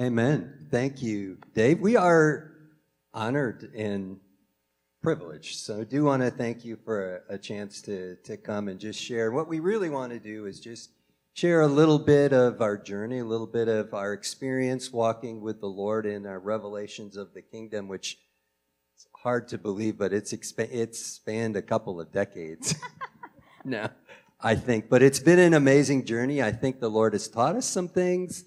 Amen. Thank you, Dave. We are honored and privileged. So I do want to thank you for a, a, chance to, to come and just share. What we really want to do is just share a little bit of our journey, a little bit of our experience walking with the Lord in our revelations of the kingdom, which it's hard to believe, but it's, expa- it's spanned a couple of decades now, I think. But it's been an amazing journey. I think the Lord has taught us some things.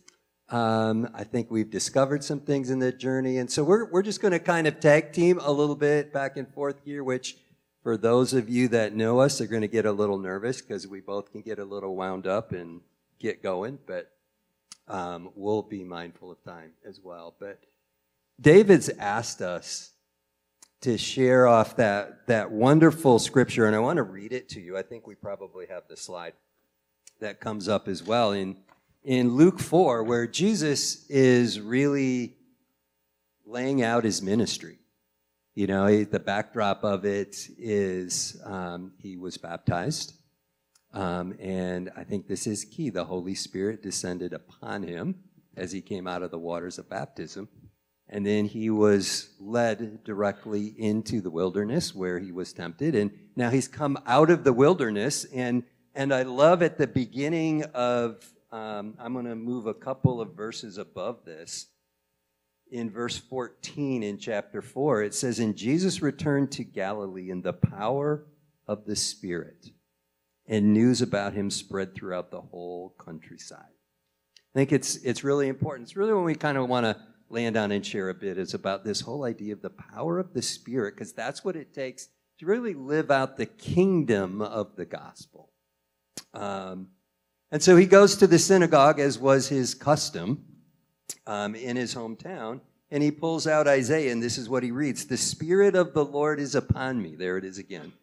Um, I think we've discovered some things in that journey. And so we're, we're just going to kind of tag team a little bit back and forth here, which for those of you that know us are going to get a little nervous because we both can get a little wound up and get going, but um, we'll be mindful of time as well. But David's asked us to share off that, that wonderful scripture, and I want to read it to you. I think we probably have the slide that comes up as well in in Luke 4 where Jesus is really laying out his ministry. You know, the backdrop of it is um, he was baptized. Um, and I think this is key. The Holy Spirit descended upon him as he came out of the waters of baptism. And then he was led directly into the wilderness where he was tempted. And now he's come out of the wilderness. And, and I love at the beginning of um, I'm going to move a couple of verses above this. In verse 14 in chapter 4, it says, And Jesus returned to Galilee in the power of the Spirit, and news about him spread throughout the whole countryside. I think it's, it's really important. It's really when we kind of want to land on and share a bit is about this whole idea of the power of the Spirit, because that's what it takes to really live out the kingdom of the gospel. Um, and so he goes to the synagogue, as was his custom um, in his hometown, and he pulls out Isaiah, and this is what he reads The Spirit of the Lord is upon me. There it is again.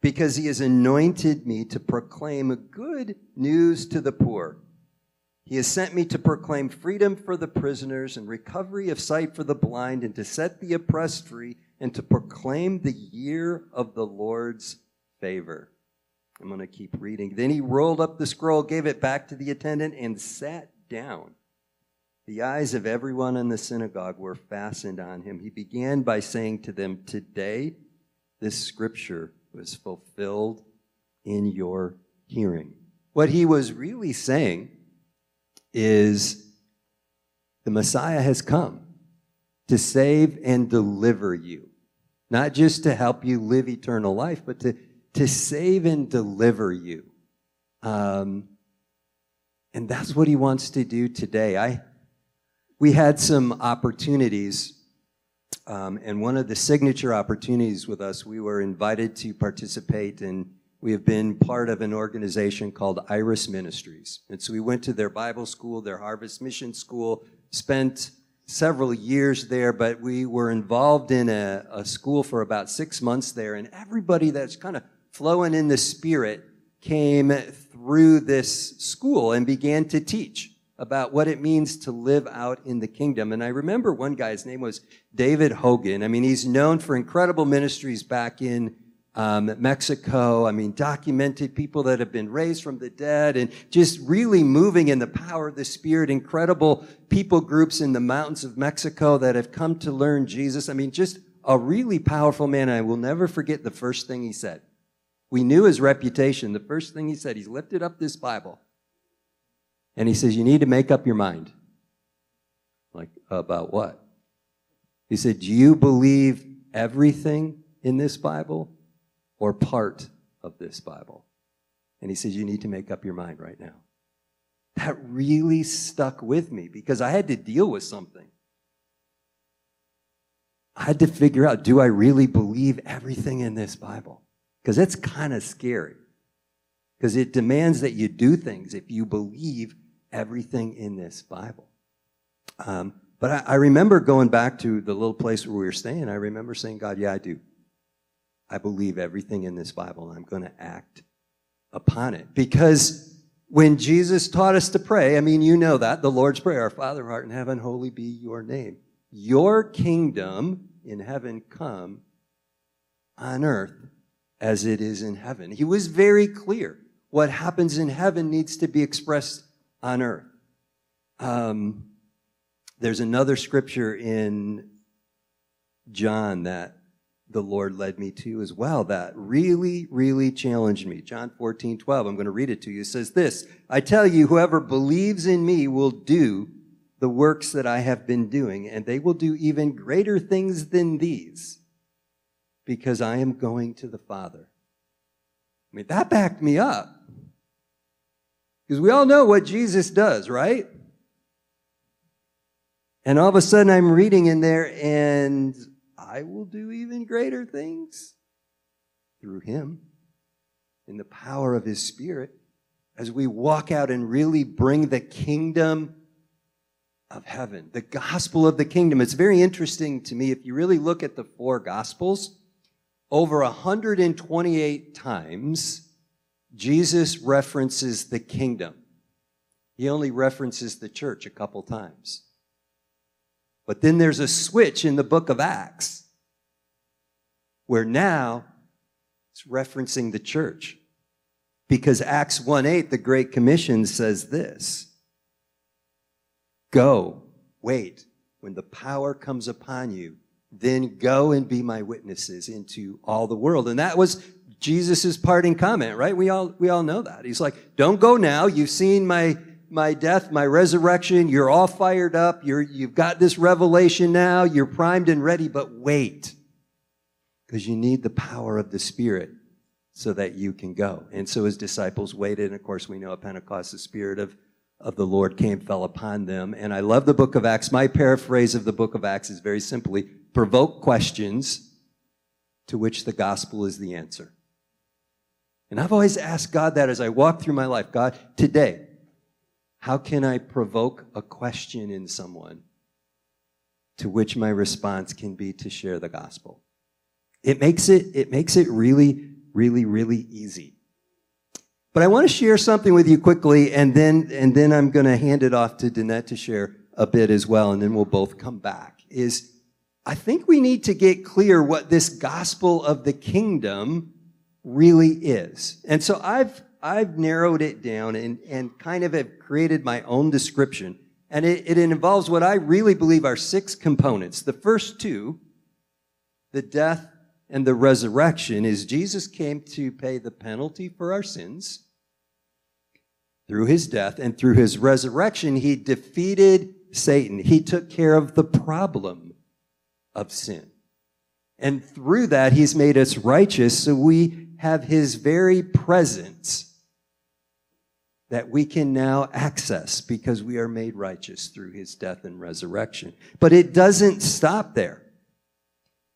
Because he has anointed me to proclaim good news to the poor. He has sent me to proclaim freedom for the prisoners and recovery of sight for the blind, and to set the oppressed free, and to proclaim the year of the Lord's favor. I'm going to keep reading. Then he rolled up the scroll, gave it back to the attendant, and sat down. The eyes of everyone in the synagogue were fastened on him. He began by saying to them, Today this scripture was fulfilled in your hearing. What he was really saying is the Messiah has come to save and deliver you, not just to help you live eternal life, but to to save and deliver you. Um, and that's what he wants to do today. I, we had some opportunities, um, and one of the signature opportunities with us, we were invited to participate in. We have been part of an organization called Iris Ministries. And so we went to their Bible school, their Harvest Mission School, spent several years there, but we were involved in a, a school for about six months there. And everybody that's kind of flowing in the Spirit, came through this school and began to teach about what it means to live out in the kingdom. And I remember one guy's name was David Hogan. I mean, he's known for incredible ministries back in um, Mexico. I mean, documented people that have been raised from the dead and just really moving in the power of the Spirit. Incredible people groups in the mountains of Mexico that have come to learn Jesus. I mean, just a really powerful man. I will never forget the first thing he said. We knew his reputation. The first thing he said, he's lifted up this Bible. And he says, You need to make up your mind. Like, about what? He said, Do you believe everything in this Bible or part of this Bible? And he says, You need to make up your mind right now. That really stuck with me because I had to deal with something. I had to figure out do I really believe everything in this Bible? Because it's kind of scary. Because it demands that you do things if you believe everything in this Bible. Um, but I, I, remember going back to the little place where we were staying. I remember saying, God, yeah, I do. I believe everything in this Bible, and I'm going to act upon it. Because when Jesus taught us to pray, I mean, you know that, the Lord's Prayer, Our Father art in heaven, holy be your name. Your kingdom in heaven come on earth as it is in heaven. He was very clear. What happens in heaven needs to be expressed on earth. Um, there's another scripture in John that the Lord led me to as well that really, really challenged me. John 14, 12. I'm going to read it to you. It says this I tell you, whoever believes in me will do the works that I have been doing, and they will do even greater things than these because I am going to the Father. I mean, that backed me up. Because we all know what Jesus does, right? And all of a sudden I'm reading in there, and I will do even greater things through him in the power of his spirit as we walk out and really bring the kingdom of heaven, the gospel of the kingdom. It's very interesting to me if you really look at the four gospels, over 128 times Jesus references the kingdom. He only references the church a couple times. But then there's a switch in the book of Acts where now it's referencing the church. Because Acts 1 8, the Great Commission says this Go, wait, when the power comes upon you, then go and be my witnesses into all the world. And that was Jesus' parting comment, right? We all, we all know that. He's like, don't go now. You've seen my, my death, my resurrection. You're all fired up. You're, you've got this revelation now. You're primed and ready, but wait. Because you need the power of the Spirit so that you can go. And so his disciples waited. And of course, we know at Pentecost, the Spirit of, of the Lord came, fell upon them. And I love the book of Acts. My paraphrase of the book of Acts is very simply provoke questions to which the gospel is the answer. And I've always asked God that as I walk through my life God, today, how can I provoke a question in someone to which my response can be to share the gospel? It makes it, it makes it really, really, really easy. But I want to share something with you quickly, and then, and then I'm going to hand it off to Danette to share a bit as well, and then we'll both come back. Is I think we need to get clear what this gospel of the kingdom really is. And so I've I've narrowed it down and, and kind of have created my own description. And it, it involves what I really believe are six components. The first two, the death and the resurrection, is Jesus came to pay the penalty for our sins. Through his death and through his resurrection, he defeated Satan. He took care of the problem of sin. And through that, he's made us righteous so we have his very presence that we can now access because we are made righteous through his death and resurrection. But it doesn't stop there.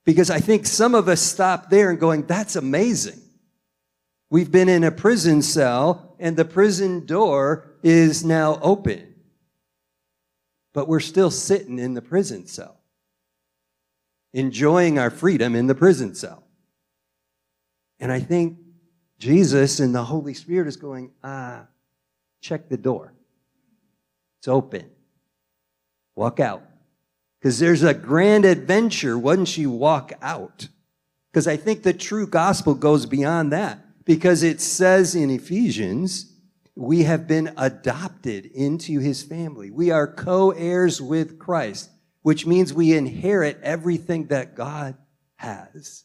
Because I think some of us stop there and going, that's amazing. We've been in a prison cell and the prison door is now open. But we're still sitting in the prison cell, enjoying our freedom in the prison cell. And I think Jesus and the Holy Spirit is going, ah, check the door. It's open. Walk out. Because there's a grand adventure once you walk out. Because I think the true gospel goes beyond that. Because it says in Ephesians, we have been adopted into his family. We are co heirs with Christ, which means we inherit everything that God has.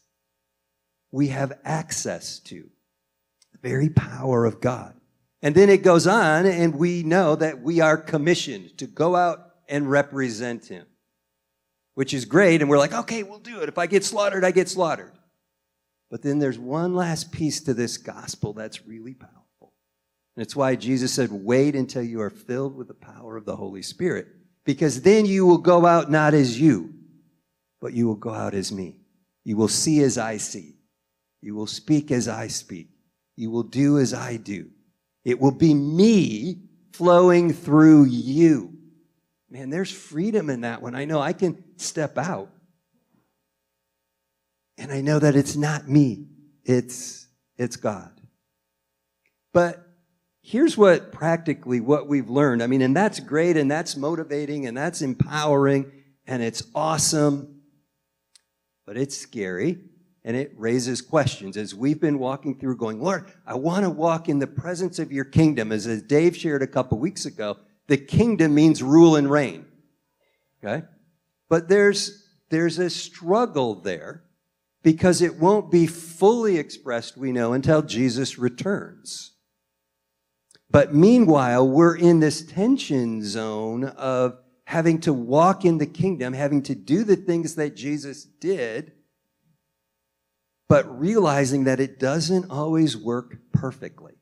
We have access to the very power of God. And then it goes on, and we know that we are commissioned to go out and represent him, which is great. And we're like, okay, we'll do it. If I get slaughtered, I get slaughtered. But then there's one last piece to this gospel that's really powerful. And it's why Jesus said, wait until you are filled with the power of the Holy Spirit, because then you will go out not as you, but you will go out as me. You will see as I see. You will speak as I speak. You will do as I do. It will be me flowing through you. Man, there's freedom in that one. I know I can step out. And I know that it's not me. It's it's God. But here's what practically what we've learned. I mean, and that's great and that's motivating and that's empowering and it's awesome. But it's scary and it raises questions as we've been walking through going lord i want to walk in the presence of your kingdom as, as dave shared a couple weeks ago the kingdom means rule and reign Okay? But there's, there's a struggle there because it won't be fully expressed, we know, until Jesus returns. But meanwhile, we're in this tension zone of having to walk in the kingdom, having to do the things that Jesus did, but realizing that it doesn't always work perfectly.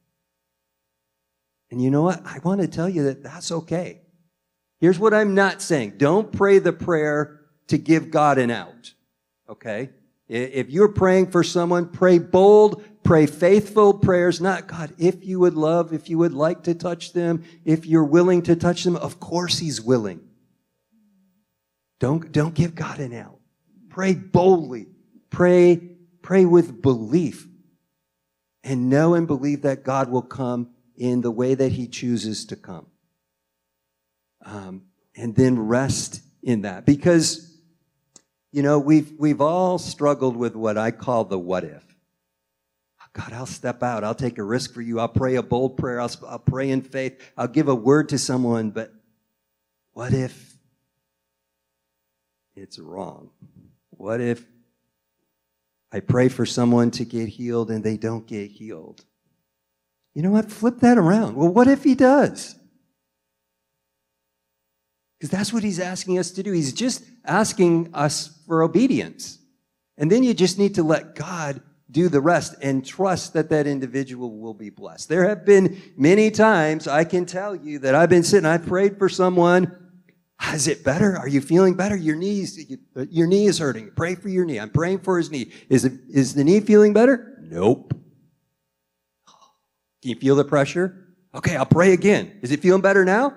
And you know what? I want to tell you that that's okay. Here's what I'm not saying. Don't pray the prayer to give God an out. Okay? If you're praying for someone, pray bold, pray faithful prayers, not God, if you would love, if you would like to touch them, if you're willing to touch them, of course he's willing. Don't, don't give God an out. Pray boldly. Pray, pray with belief. And know and believe that God will come in the way that he chooses to come. Um, and then rest in that. Because, you know, we've, we've all struggled with what I call the what if. God, I'll step out. I'll take a risk for you. I'll pray a bold prayer. I'll, I'll pray in faith. I'll give a word to someone. But what if it's wrong? What if I pray for someone to get healed and they don't get healed? You know what? Flip that around. Well, what if he does? Because that's what he's asking us to do. He's just asking us for obedience. And then you just need to let God do the rest and trust that that individual will be blessed. There have been many times I can tell you that I've been sitting, I prayed for someone. Is it better? Are you feeling better? Your knees, your knee is hurting. Pray for your knee. I'm praying for his knee. Is it, is the knee feeling better? Nope. Can you feel the pressure? Okay, I'll pray again. Is it feeling better now?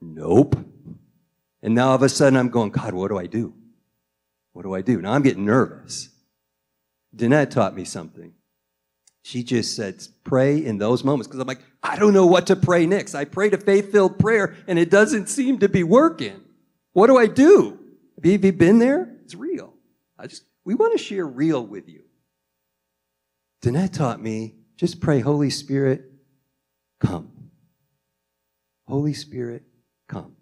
Nope. And now all of a sudden I'm going, God, what do I do? What do I do? Now I'm getting nervous. Danette taught me something. She just said, pray in those moments. Because I'm like, I don't know what to pray next. I prayed a faith filled prayer and it doesn't seem to be working. What do I do? Have you been there? It's real. I just, we want to share real with you. Danette taught me just pray, Holy Spirit, come. Holy Spirit, come.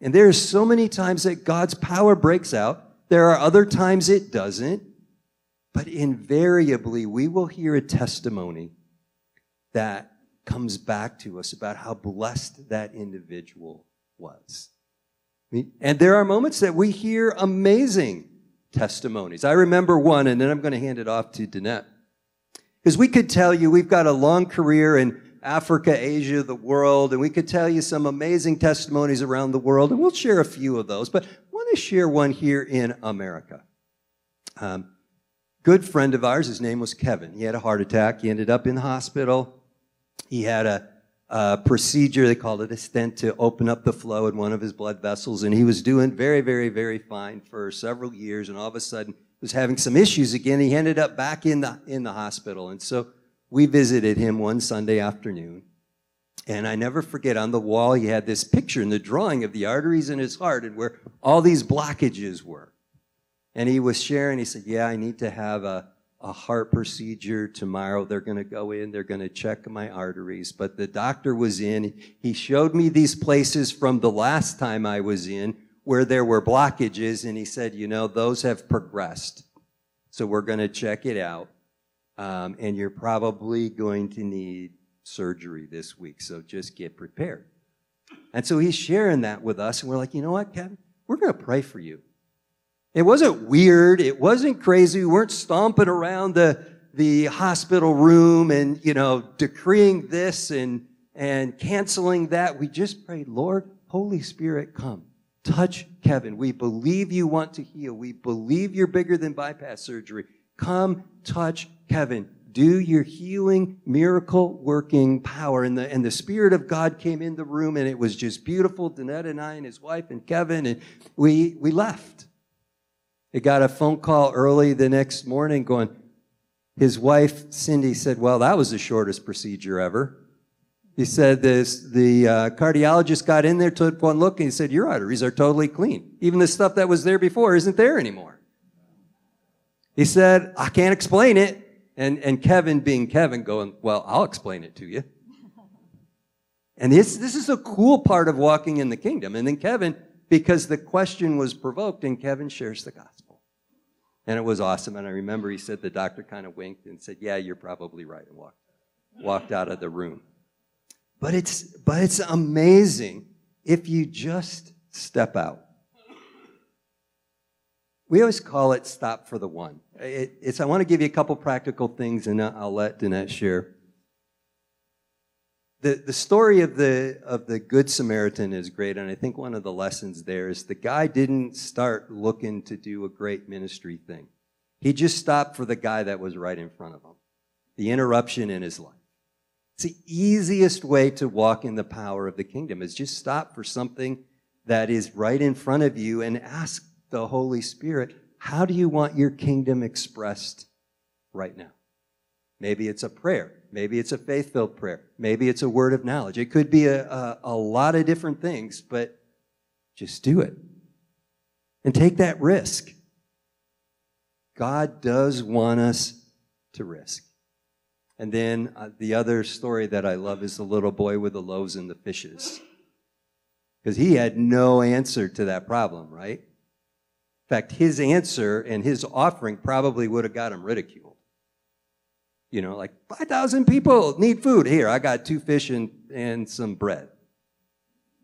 And there are so many times that God's power breaks out. There are other times it doesn't. But invariably, we will hear a testimony that comes back to us about how blessed that individual was. And there are moments that we hear amazing testimonies. I remember one, and then I'm going to hand it off to Danette. Because we could tell you we've got a long career in Africa, Asia, the world, and we could tell you some amazing testimonies around the world, and we'll share a few of those. But I want to share one here in America. Um, good friend of ours, his name was Kevin. He had a heart attack. He ended up in the hospital. He had a, a, procedure, they called it a stent, to open up the flow in one of his blood vessels. And he was doing very, very, very fine for several years. And all of a sudden, was having some issues again. He ended up back in the, in the hospital. And so we visited him one Sunday afternoon. And I never forget, on the wall, he had this picture in the drawing of the arteries in his heart and where all these blockages were. And he was sharing, he said, Yeah, I need to have a, a heart procedure tomorrow. They're going to go in, they're going to check my arteries. But the doctor was in. He showed me these places from the last time I was in where there were blockages. And he said, You know, those have progressed. So we're going to check it out. Um, and you're probably going to need surgery this week. So just get prepared. And so he's sharing that with us. And we're like, You know what, Kevin? We're going to pray for you. It wasn't weird. It wasn't crazy. We weren't stomping around the, the hospital room and, you know, decreeing this and, and canceling that. We just prayed, Lord, Holy Spirit, come. Touch Kevin. We believe you want to heal. We believe you're bigger than bypass surgery. Come touch Kevin. Do your healing, miracle working power. And the, and the Spirit of God came in the room and it was just beautiful. Danette and I and his wife and Kevin and we, we left. He got a phone call early the next morning going, his wife, Cindy, said, Well, that was the shortest procedure ever. He said this, the uh, cardiologist got in there, took one look, and he said, Your arteries are totally clean. Even the stuff that was there before isn't there anymore. He said, I can't explain it. And, and Kevin, being Kevin, going, Well, I'll explain it to you. And this, this is a cool part of walking in the kingdom. And then Kevin because the question was provoked and Kevin shares the gospel. And it was awesome. And I remember he said the doctor kind of winked and said, Yeah, you're probably right, and walked, walked out of the room. But it's, but it's amazing if you just step out. We always call it stop for the one. It, it's, I want to give you a couple practical things and uh, I'll let Danette share. The, the story of the, of the Good Samaritan is great, and I think one of the lessons there is the guy didn't start looking to do a great ministry thing. He just stopped for the guy that was right in front of him, the interruption in his life. It's the easiest way to walk in the power of the kingdom is just stop for something that is right in front of you and ask the Holy Spirit, how do you want your kingdom expressed right now? Maybe it's a prayer. Maybe it's a faith filled prayer. Maybe it's a word of knowledge. It could be a, a, a, lot of different things, but just do it and take that risk. God does want us to risk. And then uh, the other story that I love is the little boy with the loaves and the fishes. Because he had no answer to that problem, right? Fact, his answer and his offering probably would have got him ridiculed. You know, like 5,000 people need food. Here, I got two fish and, and some bread.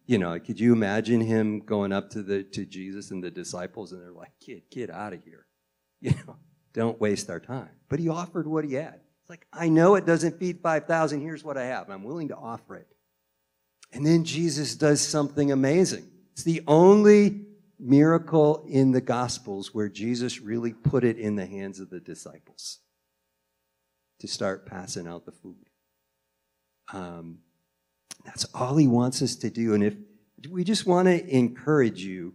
You know, could you imagine him going up to the to Jesus and the disciples and they're like, kid, get out of here. You know, don't waste our time. But he offered what he had. It's like, I know it doesn't feed 5,000. Here's what I have. I'm willing to offer it. And then Jesus does something amazing. It's the only miracle in the Gospels where Jesus really put it in the hands of the disciples to start passing out the food. Um, that's all he wants us to do. And if we just want to encourage you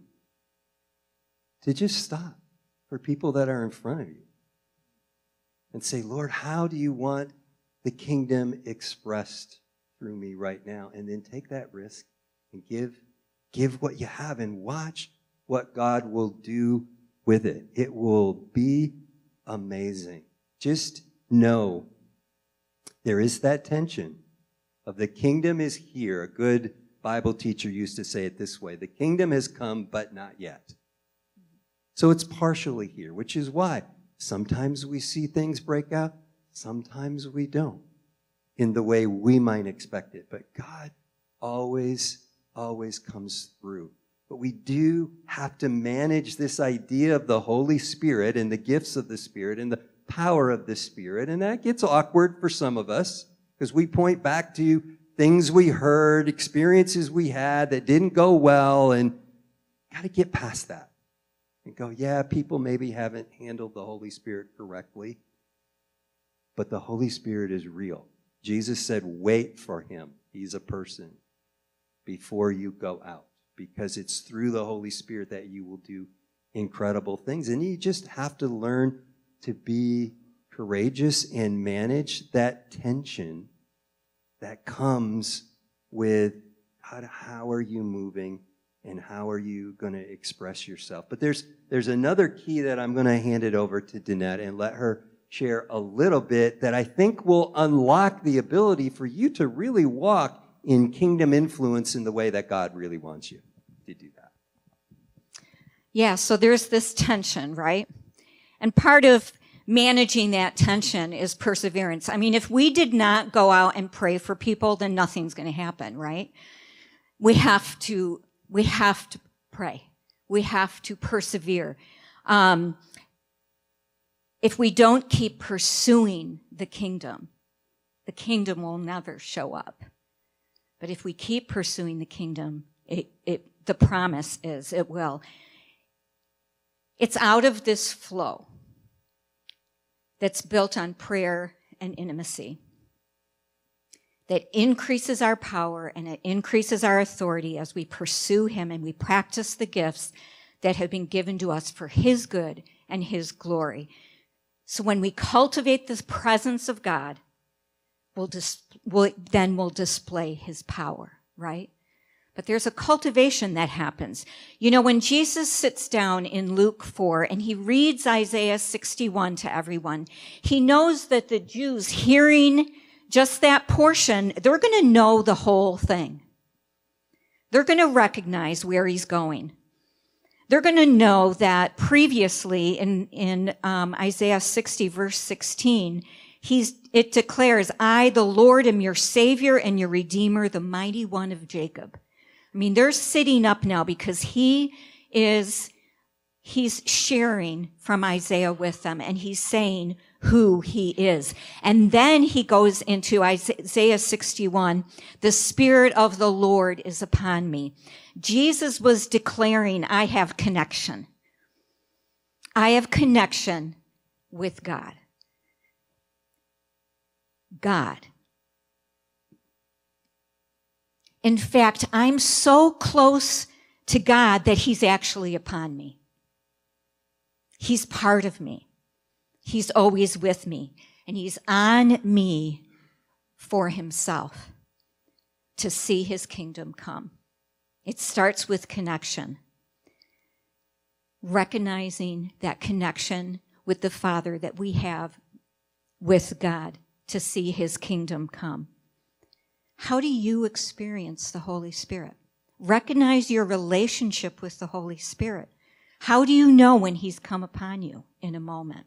to just stop for people that are in front of you and say, Lord, how do you want the kingdom expressed through me right now? And then take that risk and give, give what you have and watch what God will do with it. It will be amazing. Just know there is that tension of the kingdom is here. A good Bible teacher used to say it this way the kingdom has come, but not yet. So it's partially here, which is why sometimes we see things break out, sometimes we don't in the way we might expect it. But God always, always comes through. But we do have to manage this idea of the Holy Spirit and the gifts of the Spirit and the power of the Spirit. And that gets awkward for some of us because we point back to things we heard, experiences we had that didn't go well, and got to get past that and go, yeah, people maybe haven't handled the Holy Spirit correctly, but the Holy Spirit is real. Jesus said, wait for him. He's a person before you go out because it's through the Holy Spirit that you will do incredible things. And you just have to learn to be courageous and manage that tension that comes with how, how are you moving and how are you going to express yourself. But there's, there's another key that I'm going to hand it over to Danette and let her share a little bit that I think will unlock the ability for you to really walk in kingdom influence in the way that God really wants you to do that. Yeah, so there's this tension, right? And part of managing that tension is perseverance. I mean, if we did not go out and pray for people, then nothing's going to happen, right? We have to, we have to pray. We have to persevere. Um, if we don't keep pursuing the kingdom, the kingdom will never show up. But if we keep pursuing the kingdom, it, it, the promise is it will. It's out of this flow that's built on prayer and intimacy that increases our power and it increases our authority as we pursue Him and we practice the gifts that have been given to us for His good and His glory. So when we cultivate the presence of God, we'll, dis- we'll then we'll display His power, right? But there's a cultivation that happens. You know, when Jesus sits down in Luke 4 and he reads Isaiah 61 to everyone, he knows that the Jews hearing just that portion, they're going to know the whole thing. They're going to recognize where he's going. they're going to know that previously in, in um, Isaiah 60 verse 16, he's, it declares, I, the Lord, am your savior and your redeemer, the mighty one of Jacob. I mean, they're sitting up now because he is, he's sharing from Isaiah with them and he's saying who he is. And then he goes into Isaiah 61, the spirit of the Lord is upon me. Jesus was declaring, I have connection. I have connection with God. God. In fact, I'm so close to God that He's actually upon me. He's part of me. He's always with me. And He's on me for Himself to see His kingdom come. It starts with connection. Recognizing that connection with the Father that we have with God to see His kingdom come. How do you experience the Holy Spirit? Recognize your relationship with the Holy Spirit. How do you know when He's come upon you in a moment?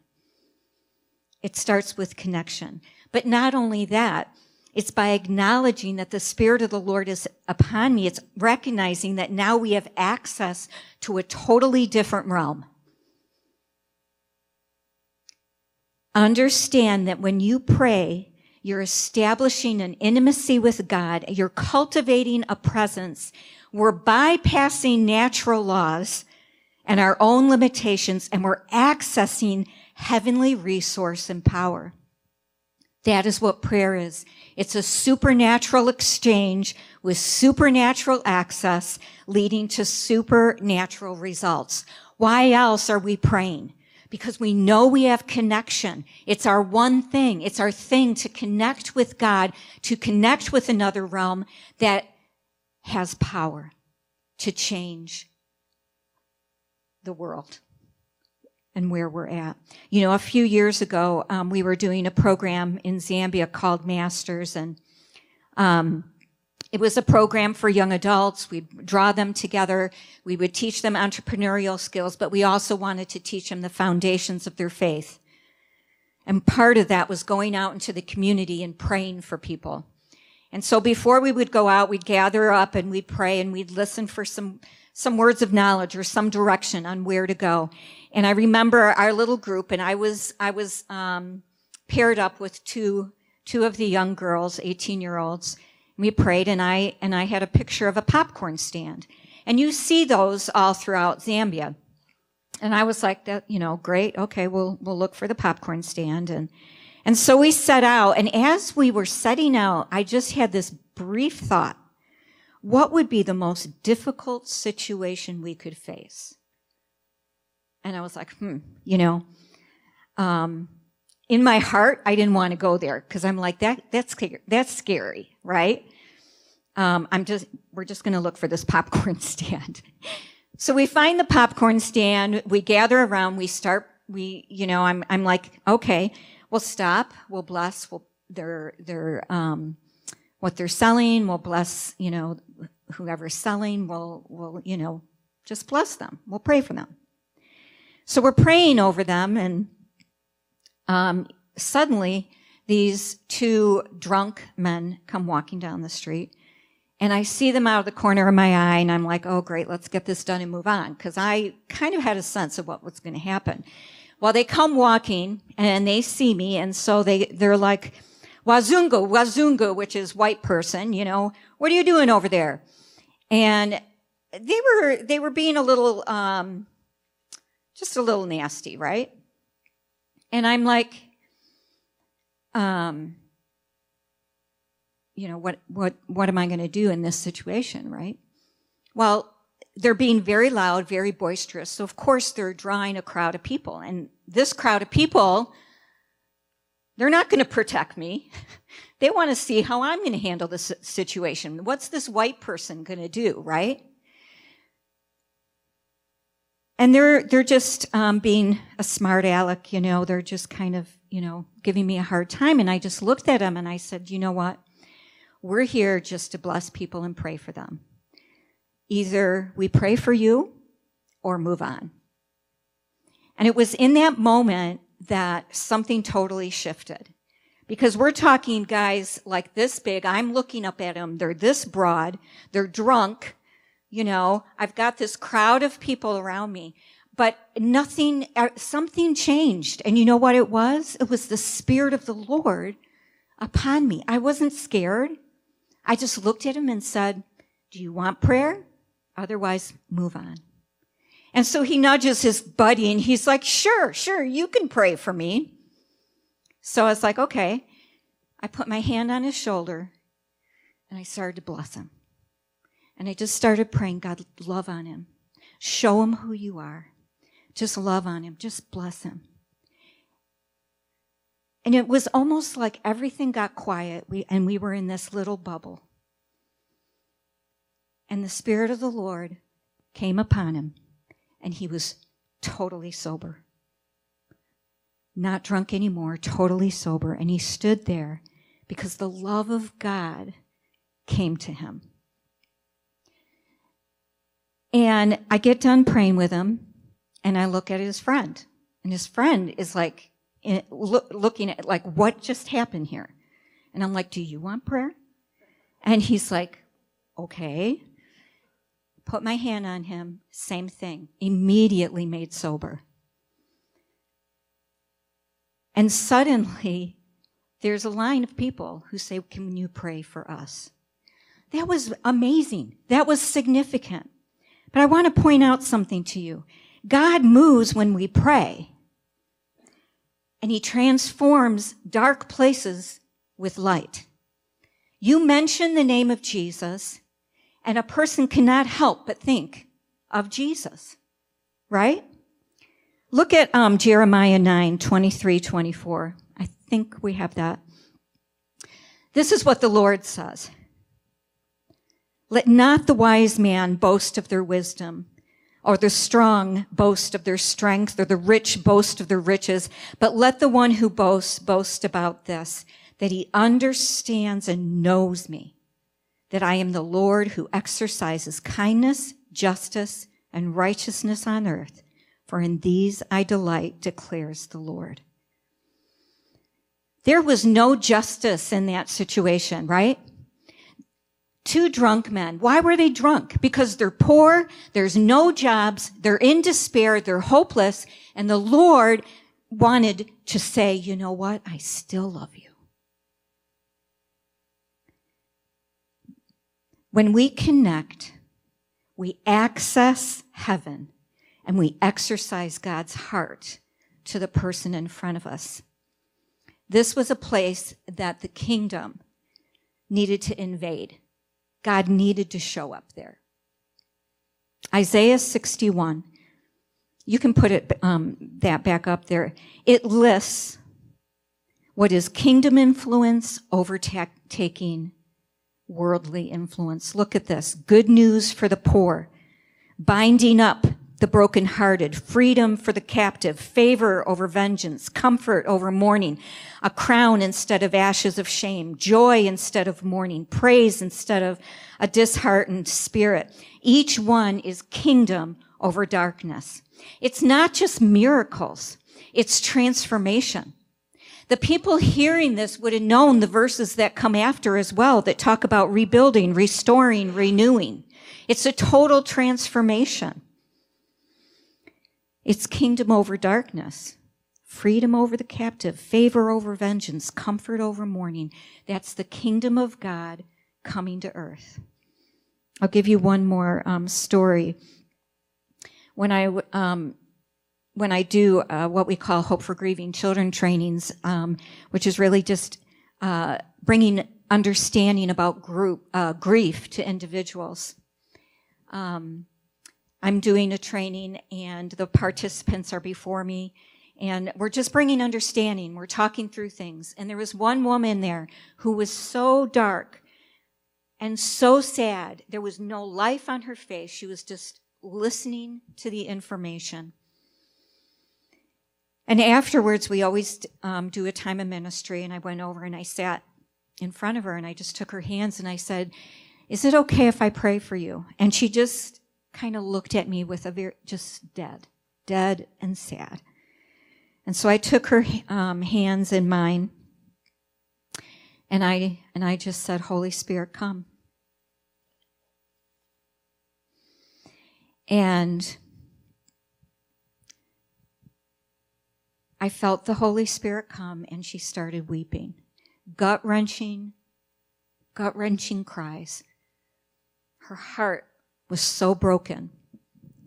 It starts with connection. But not only that, it's by acknowledging that the Spirit of the Lord is upon me. It's recognizing that now we have access to a totally different realm. Understand that when you pray, you're establishing an intimacy with God. You're cultivating a presence. We're bypassing natural laws and our own limitations, and we're accessing heavenly resource and power. That is what prayer is. It's a supernatural exchange with supernatural access leading to supernatural results. Why else are we praying? Because we know we have connection. It's our one thing. It's our thing to connect with God, to connect with another realm that has power to change the world and where we're at. You know, a few years ago, um, we were doing a program in Zambia called Masters, and um, it was a program for young adults. We'd draw them together. We would teach them entrepreneurial skills, but we also wanted to teach them the foundations of their faith. And part of that was going out into the community and praying for people. And so before we would go out, we'd gather up and we'd pray and we'd listen for some, some words of knowledge or some direction on where to go. And I remember our little group, and I was I was um, paired up with two two of the young girls, 18 year olds. We prayed, and I and I had a picture of a popcorn stand, and you see those all throughout Zambia. And I was like, that you know, great, okay, we'll we'll look for the popcorn stand, and and so we set out. And as we were setting out, I just had this brief thought: what would be the most difficult situation we could face? And I was like, hmm, you know, um, in my heart, I didn't want to go there because I'm like, that, that's, that's scary, right? Um, I'm just, we're just going to look for this popcorn stand. so we find the popcorn stand, we gather around, we start, we, you know, I'm, I'm like, okay, we'll stop, we'll bless, we'll, their, their, um, what they're selling, we'll bless, you know, whoever's selling, we'll, we'll, you know, just bless them. We'll pray for them. So we're praying over them, and um, suddenly these two drunk men come walking down the street. And I see them out of the corner of my eye, and I'm like, oh, great, let's get this done and move on. Because I kind of had a sense of what was going to happen. Well, they come walking, and they see me, and so they, they're like, Wazungu, Wazungu, which is white person, you know, what are you doing over there? And they were, they were being a little, um, just a little nasty, right? And I'm like, um, you know, what, what, what am I going to do in this situation, right? Well, they're being very loud, very boisterous. So of course they're drawing a crowd of people. And this crowd of people, they're not going to protect me. they want to see how I'm going to handle this situation. What's this white person going to do, right? And they're they're just um, being a smart aleck, you know. They're just kind of you know giving me a hard time, and I just looked at them and I said, you know what? We're here just to bless people and pray for them. Either we pray for you, or move on. And it was in that moment that something totally shifted. Because we're talking guys like this big. I'm looking up at them. They're this broad. They're drunk. You know, I've got this crowd of people around me, but nothing, uh, something changed. And you know what it was? It was the Spirit of the Lord upon me. I wasn't scared. I just looked at him and said, do you want prayer? Otherwise, move on. And so he nudges his buddy and he's like, sure, sure, you can pray for me. So I was like, okay. I put my hand on his shoulder and I started to bless him. And I just started praying, God, love on him. Show him who you are. Just love on him. Just bless him. And it was almost like everything got quiet we, and we were in this little bubble. And the Spirit of the Lord came upon him and he was totally sober. Not drunk anymore, totally sober. And he stood there because the love of God came to him. And I get done praying with him and I look at his friend. And his friend is like, eh, looking at like, what just happened here? And I'm like, do you want prayer? And he's like, okay put my hand on him, same thing, immediately made sober. And suddenly, there's a line of people who say, Can you pray for us? That was amazing. That was significant. But I want to point out something to you. God moves when we pray, and He transforms dark places with light. You mention the name of Jesus, and a person cannot help but think of Jesus, right? Look at um, Jeremiah 9, 23, 24. I think we have that. This is what the Lord says. Let not the wise man boast of their wisdom, or the strong boast of their strength, or the rich boast of their riches, but let the one who boasts boast about this, that he understands and knows me that I am the Lord who exercises kindness, justice, and righteousness on earth, for in these I delight, declares the Lord. There was no justice in that situation, right? Two drunk men. Why were they drunk? Because they're poor, there's no jobs, they're in despair, they're hopeless, and the Lord wanted to say, you know what? I still love you. When we connect, we access heaven and we exercise God's heart to the person in front of us. This was a place that the kingdom needed to invade. God needed to show up there. Isaiah 61. You can put it um, that back up there. It lists what is kingdom influence overtaking worldly influence. Look at this. Good news for the poor, binding up the brokenhearted, freedom for the captive, favor over vengeance, comfort over mourning, a crown instead of ashes of shame, joy instead of mourning, praise instead of a disheartened spirit. Each one is kingdom over darkness. It's not just miracles. It's transformation. The people hearing this would have known the verses that come after as well that talk about rebuilding, restoring, renewing. It's a total transformation. It's kingdom over darkness, freedom over the captive, favor over vengeance, comfort over mourning. That's the kingdom of God coming to earth. I'll give you one more um, story. When I um, when I do uh, what we call Hope for Grieving Children trainings, um, which is really just uh, bringing understanding about group uh, grief to individuals. Um, I'm doing a training, and the participants are before me, and we're just bringing understanding. We're talking through things, and there was one woman there who was so dark and so sad. There was no life on her face. She was just listening to the information. And afterwards, we always um, do a time of ministry. And I went over and I sat in front of her and I just took her hands and I said, Is it okay if I pray for you? And she just kind of looked at me with a very, just dead, dead and sad. And so I took her um, hands in mine and I, and I just said, Holy Spirit, come. And I felt the Holy Spirit come and she started weeping. Gut wrenching, gut wrenching cries. Her heart was so broken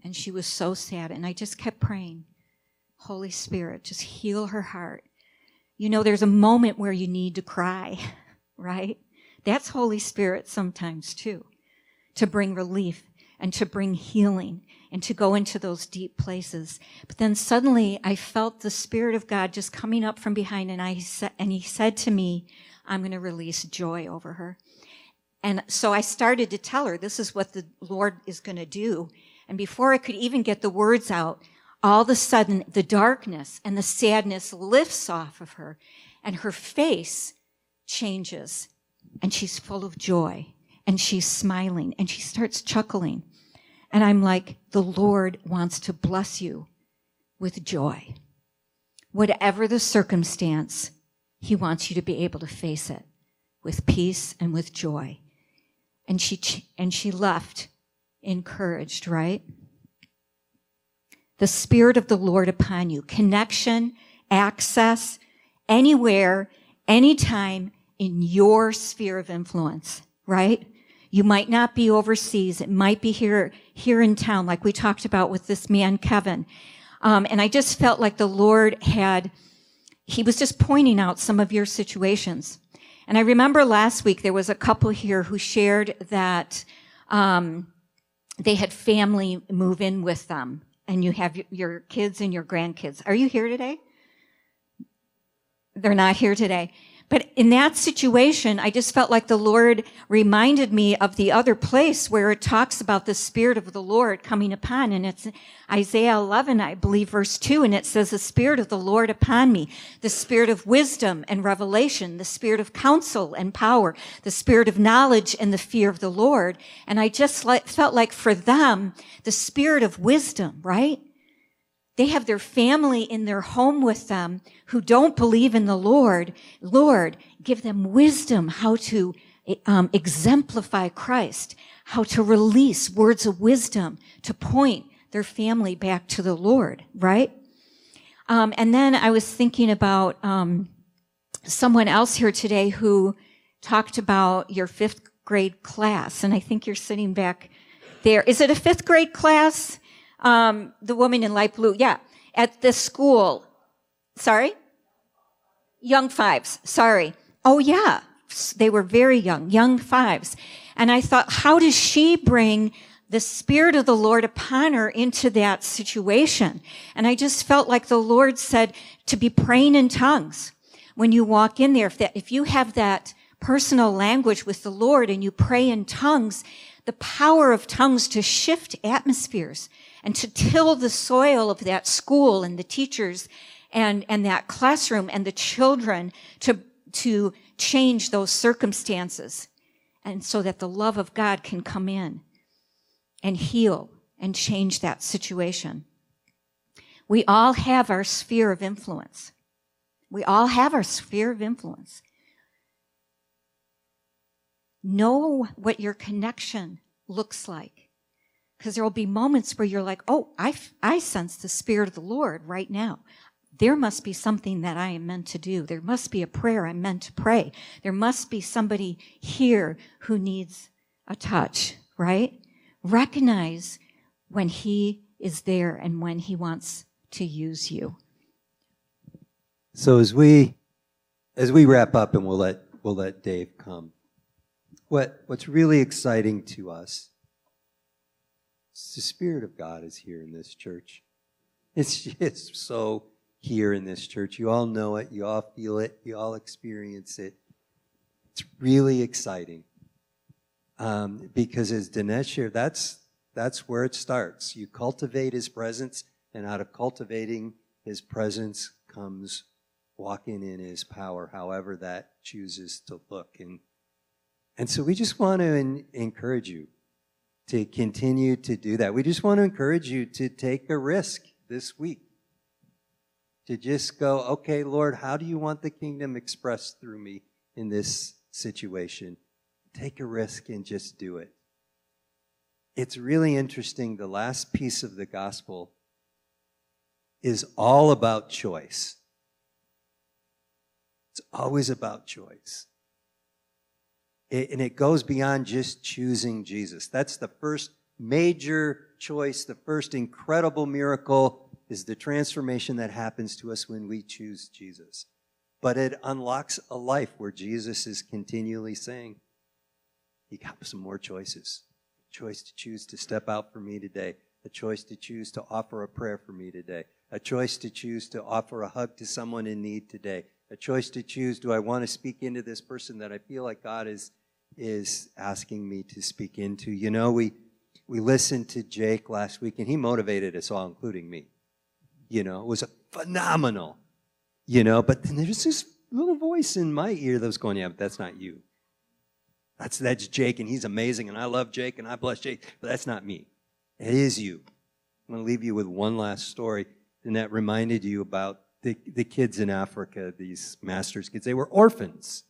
and she was so sad. And I just kept praying, Holy Spirit, just heal her heart. You know, there's a moment where you need to cry, right? That's Holy Spirit sometimes too, to bring relief and to bring healing and to go into those deep places. But then suddenly I felt the Spirit of God just coming up from behind and I and he said to me, I'm going to release joy over her. And so I started to tell her, this is what the Lord is going to do. And before I could even get the words out, all of a sudden the darkness and the sadness lifts off of her and her face changes and she's full of joy and she's smiling and she starts chuckling. And I'm like, the Lord wants to bless you with joy. Whatever the circumstance, He wants you to be able to face it with peace and with joy. And she, and she left encouraged, right? The Spirit of the Lord upon you. Connection, access, anywhere, anytime in your sphere of influence, right? You might not be overseas. It might be here, here in town, like we talked about with this man, Kevin. Um, and I just felt like the Lord had, he was just pointing out some of your situations. And I remember last week there was a couple here who shared that um, they had family move in with them, and you have your kids and your grandkids. Are you here today? They're not here today. But in that situation, I just felt like the Lord reminded me of the other place where it talks about the Spirit of the Lord coming upon. And it's Isaiah 11, I believe, verse 2. And it says, The Spirit of the Lord upon me, the Spirit of wisdom and revelation, the Spirit of counsel and power, the Spirit of knowledge and the fear of the Lord. And I just felt like for them, the Spirit of wisdom, right? They have their family in their home with them who don't believe in the Lord. Lord, give them wisdom how to um, exemplify Christ, how to release words of wisdom to point their family back to the Lord, right? Um, and then I was thinking about um, someone else here today who talked about your fifth grade class, and I think you're sitting back there. Is it a fifth grade class? Um, the woman in light blue, yeah, at the school. Sorry? Young fives, sorry. Oh, yeah, they were very young, young fives. And I thought, how does she bring the Spirit of the Lord upon her into that situation? And I just felt like the Lord said to be praying in tongues when you walk in there. If, that, if you have that personal language with the Lord and you pray in tongues, the power of tongues to shift atmospheres and to till the soil of that school and the teachers and, and that classroom and the children to, to change those circumstances. And so that the love of God can come in and heal and change that situation. We all have our sphere of influence. We all have our sphere of influence. Know what your connection looks like. Because there will be moments where you're like, oh, I, I sense the Spirit of the Lord right now. There must be something that I am meant to do. There must be a prayer I'm meant to pray. There must be somebody here who needs a touch, right? Recognize when He is there and when He wants to use you. So as we as we wrap up and we'll let we'll let Dave come. What what's really exciting to us the Spirit of God is here in this church. It's just so here in this church. You all know it, you all feel it, you all experience it. It's really exciting. Um, because as Danette shared, that's, that's where it starts. You cultivate his presence, and out of cultivating his presence comes walking in his power, however that chooses to look. And, and so we just want to in, encourage you to continue to do that. We just want to encourage you to take a risk this week. To just go, okay, Lord, how do you want the kingdom expressed through me in this situation? Take a risk and just do it. It's really interesting. The last piece of the gospel is all about choice. It's always about choice. It, and it goes beyond just choosing Jesus. That's the first major choice, the first incredible miracle is the transformation that happens to us when we choose Jesus. But it unlocks a life where Jesus is continually saying, You got some more choices. A choice to choose to step out for me today, a choice to choose to offer a prayer for me today, a choice to choose to offer a hug to someone in need today, a choice to choose do I want to speak into this person that I feel like God is is asking me to speak into. You know, we we listened to Jake last week and he motivated us all including me. You know, it was phenomenal. You know, but then there's this little voice in my ear that was going, "Yeah, but that's not you. That's that's Jake and he's amazing and I love Jake and I bless Jake, but that's not me. It is you." I'm going to leave you with one last story and that reminded you about the, the kids in Africa, these masters kids. They were orphans.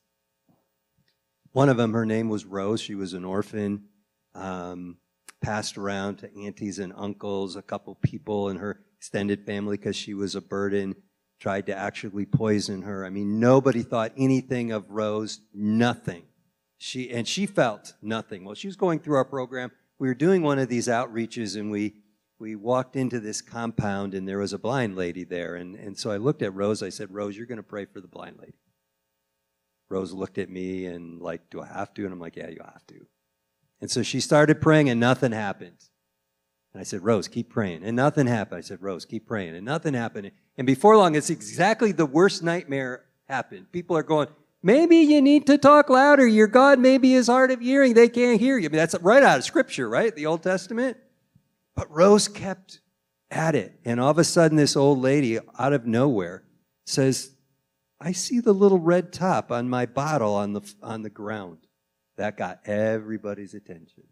One of them, her name was Rose. She was an orphan, um, passed around to aunties and uncles, a couple people in her extended family because she was a burden, tried to actually poison her. I mean, nobody thought anything of Rose, nothing. She, and she felt nothing. Well, she was going through our program. We were doing one of these outreaches and we, we walked into this compound and there was a blind lady there. And, and so I looked at Rose. I said, Rose, you're going to pray for the blind lady. Rose looked at me and like, do I have to? And I'm like, yeah, you have to. And so she started praying and nothing happened. And I said, Rose, keep praying. And nothing happened. I said, Rose, keep praying. And nothing happened. And before long, it's exactly the worst nightmare happened. People are going, maybe you need to talk louder. Your God maybe is hard of hearing. They can't hear you. I mean, that's right out of scripture, right? The Old Testament. But Rose kept at it. And all of a sudden, this old lady out of nowhere says, I see the little red top on my bottle on the, on the ground. That got everybody's attention.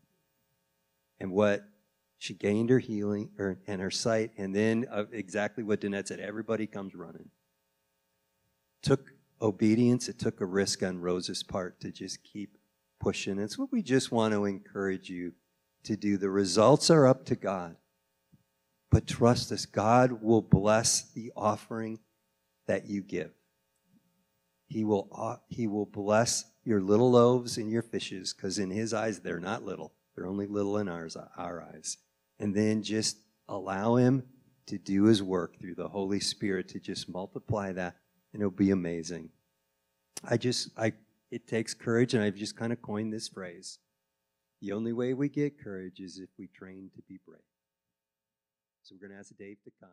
And what she gained her healing or, and her sight, and then uh, exactly what Danette said everybody comes running. Took obedience, it took a risk on Rose's part to just keep pushing. It's what we just want to encourage you to do. The results are up to God. But trust us, God will bless the offering that you give. He will, uh, he will bless your little loaves and your fishes because in his eyes they're not little. They're only little in ours, our eyes. And then just allow him to do his work through the Holy Spirit to just multiply that and it'll be amazing. I just, I, it takes courage and I've just kind of coined this phrase. The only way we get courage is if we train to be brave. So we're going to ask Dave to come